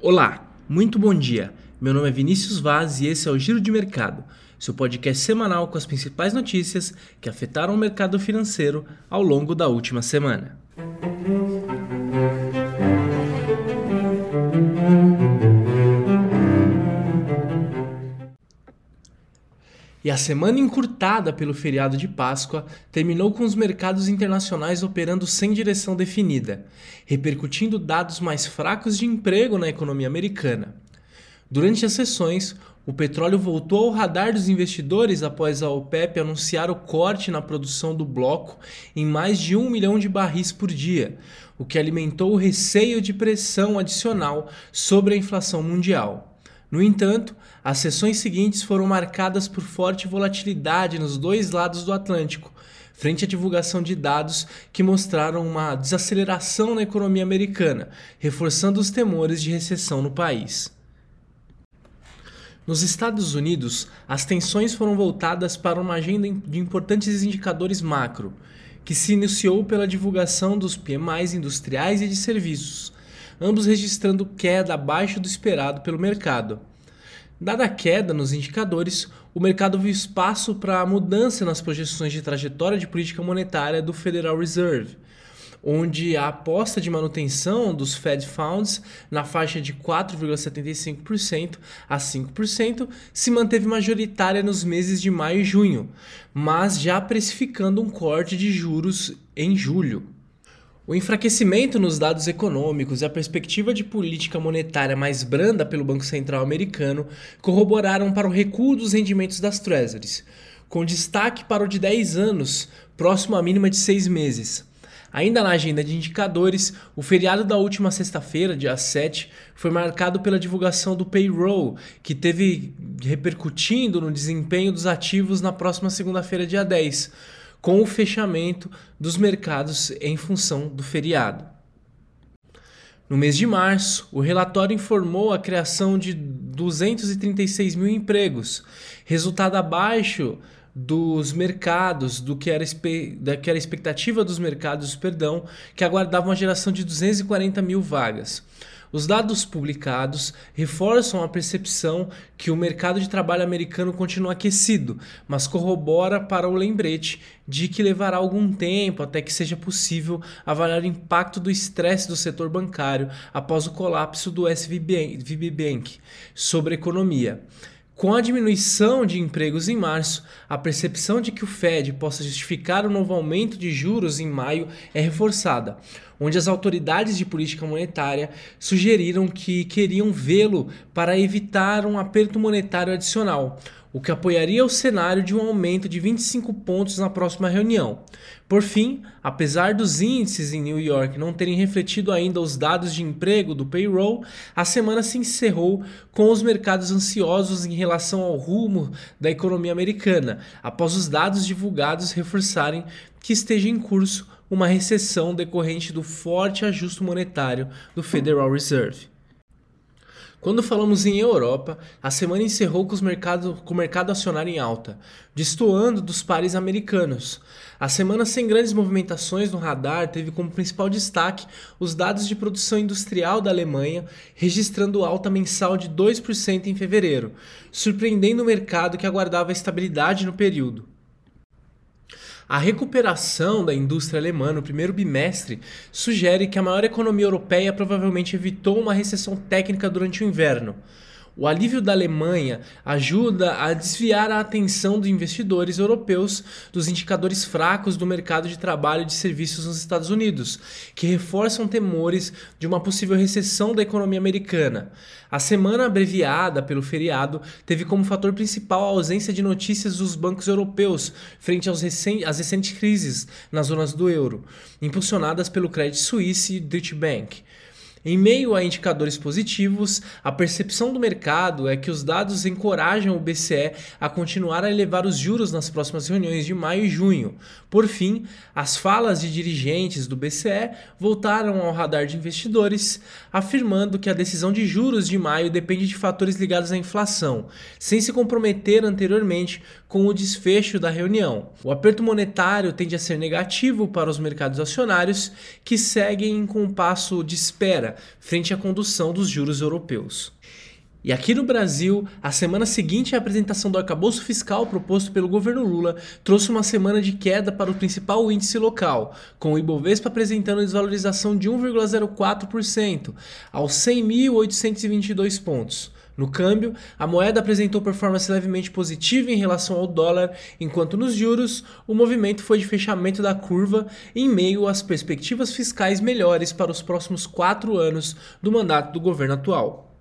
Olá, muito bom dia. Meu nome é Vinícius Vaz e esse é o Giro de Mercado, seu podcast semanal com as principais notícias que afetaram o mercado financeiro ao longo da última semana. E a semana encurtada pelo feriado de Páscoa terminou com os mercados internacionais operando sem direção definida, repercutindo dados mais fracos de emprego na economia americana. Durante as sessões, o petróleo voltou ao radar dos investidores após a OPEP anunciar o corte na produção do bloco em mais de um milhão de barris por dia, o que alimentou o receio de pressão adicional sobre a inflação mundial. No entanto, as sessões seguintes foram marcadas por forte volatilidade nos dois lados do Atlântico, frente à divulgação de dados que mostraram uma desaceleração na economia americana, reforçando os temores de recessão no país. Nos Estados Unidos, as tensões foram voltadas para uma agenda de importantes indicadores macro, que se iniciou pela divulgação dos PMIs industriais e de serviços, ambos registrando queda abaixo do esperado pelo mercado. Dada a queda nos indicadores, o mercado viu espaço para mudança nas projeções de trajetória de política monetária do Federal Reserve, onde a aposta de manutenção dos Fed Funds na faixa de 4,75% a 5% se manteve majoritária nos meses de maio e junho, mas já precificando um corte de juros em julho. O enfraquecimento nos dados econômicos e a perspectiva de política monetária mais branda pelo Banco Central americano corroboraram para o recuo dos rendimentos das Treasuries, com destaque para o de 10 anos, próximo à mínima de 6 meses. Ainda na agenda de indicadores, o feriado da última sexta-feira, dia 7, foi marcado pela divulgação do payroll, que teve repercutindo no desempenho dos ativos na próxima segunda-feira, dia 10 com o fechamento dos mercados em função do feriado. No mês de março, o relatório informou a criação de 236 mil empregos, resultado abaixo dos mercados, do que era, da que era a expectativa dos mercados, perdão, que aguardavam a geração de 240 mil vagas. Os dados publicados reforçam a percepção que o mercado de trabalho americano continua aquecido, mas corrobora para o lembrete de que levará algum tempo até que seja possível avaliar o impacto do estresse do setor bancário após o colapso do SVB Bank sobre a economia. Com a diminuição de empregos em março, a percepção de que o Fed possa justificar o novo aumento de juros em maio é reforçada, onde as autoridades de política monetária sugeriram que queriam vê-lo para evitar um aperto monetário adicional, o que apoiaria o cenário de um aumento de 25 pontos na próxima reunião. Por fim, apesar dos índices em New York não terem refletido ainda os dados de emprego do payroll, a semana se encerrou com os mercados ansiosos em relação ao rumo da economia americana, após os dados divulgados reforçarem que esteja em curso uma recessão decorrente do forte ajuste monetário do Federal Reserve. Quando falamos em Europa, a semana encerrou com, os com o mercado acionário em alta, destoando dos pares americanos. A semana sem grandes movimentações no radar teve como principal destaque os dados de produção industrial da Alemanha, registrando alta mensal de 2% em fevereiro, surpreendendo o mercado que aguardava estabilidade no período. A recuperação da indústria alemã no primeiro bimestre sugere que a maior economia europeia provavelmente evitou uma recessão técnica durante o inverno. O alívio da Alemanha ajuda a desviar a atenção dos investidores europeus dos indicadores fracos do mercado de trabalho e de serviços nos Estados Unidos, que reforçam temores de uma possível recessão da economia americana. A semana abreviada pelo feriado teve como fator principal a ausência de notícias dos bancos europeus frente às recentes crises nas zonas do euro, impulsionadas pelo Credit Suisse e Deutsche Bank. Em meio a indicadores positivos, a percepção do mercado é que os dados encorajam o BCE a continuar a elevar os juros nas próximas reuniões de maio e junho. Por fim, as falas de dirigentes do BCE voltaram ao radar de investidores, afirmando que a decisão de juros de maio depende de fatores ligados à inflação, sem se comprometer anteriormente com o desfecho da reunião. O aperto monetário tende a ser negativo para os mercados acionários, que seguem em compasso de espera frente à condução dos juros europeus. E aqui no Brasil, a semana seguinte à apresentação do arcabouço fiscal proposto pelo governo Lula trouxe uma semana de queda para o principal índice local, com o Ibovespa apresentando desvalorização de 1,04% aos 100.822 pontos. No câmbio, a moeda apresentou performance levemente positiva em relação ao dólar, enquanto nos juros, o movimento foi de fechamento da curva em meio às perspectivas fiscais melhores para os próximos quatro anos do mandato do governo atual.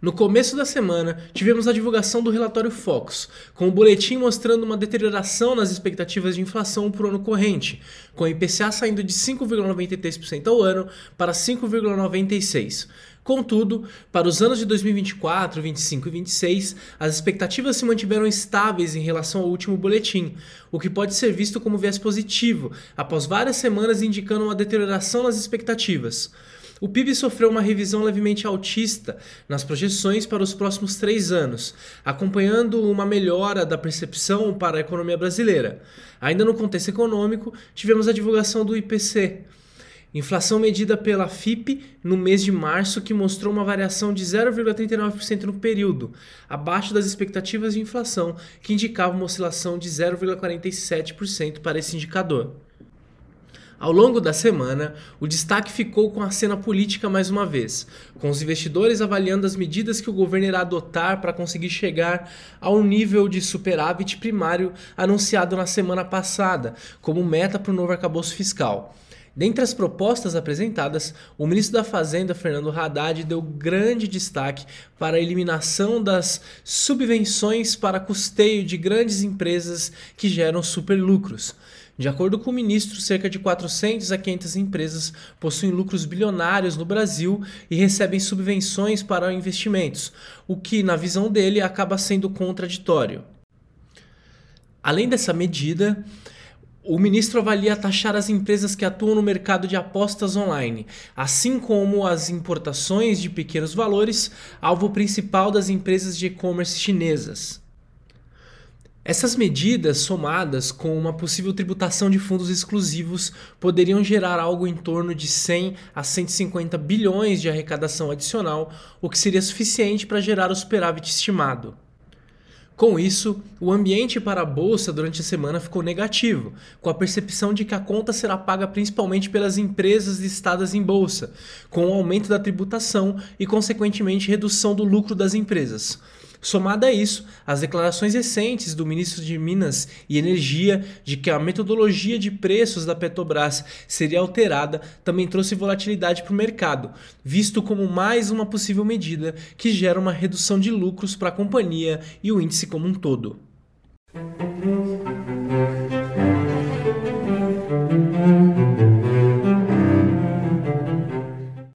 No começo da semana, tivemos a divulgação do relatório Focus, com o boletim mostrando uma deterioração nas expectativas de inflação para o ano corrente, com o IPCA saindo de 5,93% ao ano para 5,96%. Contudo, para os anos de 2024, 2025 e 2026, as expectativas se mantiveram estáveis em relação ao último boletim, o que pode ser visto como viés positivo, após várias semanas indicando uma deterioração nas expectativas. O PIB sofreu uma revisão levemente altista nas projeções para os próximos três anos, acompanhando uma melhora da percepção para a economia brasileira. Ainda no contexto econômico, tivemos a divulgação do IPC, inflação medida pela FIP no mês de março, que mostrou uma variação de 0,39% no período, abaixo das expectativas de inflação, que indicavam uma oscilação de 0,47% para esse indicador. Ao longo da semana, o destaque ficou com a cena política mais uma vez, com os investidores avaliando as medidas que o governo irá adotar para conseguir chegar ao nível de superávit primário anunciado na semana passada, como meta para o novo arcabouço fiscal. Dentre as propostas apresentadas, o ministro da Fazenda, Fernando Haddad, deu grande destaque para a eliminação das subvenções para custeio de grandes empresas que geram superlucros. De acordo com o ministro, cerca de 400 a 500 empresas possuem lucros bilionários no Brasil e recebem subvenções para investimentos, o que, na visão dele, acaba sendo contraditório. Além dessa medida, o ministro avalia taxar as empresas que atuam no mercado de apostas online, assim como as importações de pequenos valores, alvo principal das empresas de e-commerce chinesas. Essas medidas, somadas com uma possível tributação de fundos exclusivos, poderiam gerar algo em torno de 100 a 150 bilhões de arrecadação adicional, o que seria suficiente para gerar o superávit estimado. Com isso, o ambiente para a bolsa durante a semana ficou negativo, com a percepção de que a conta será paga principalmente pelas empresas listadas em bolsa, com o aumento da tributação e, consequentemente, redução do lucro das empresas. Somada a isso, as declarações recentes do ministro de Minas e Energia de que a metodologia de preços da Petrobras seria alterada também trouxe volatilidade para o mercado, visto como mais uma possível medida que gera uma redução de lucros para a companhia e o índice como um todo.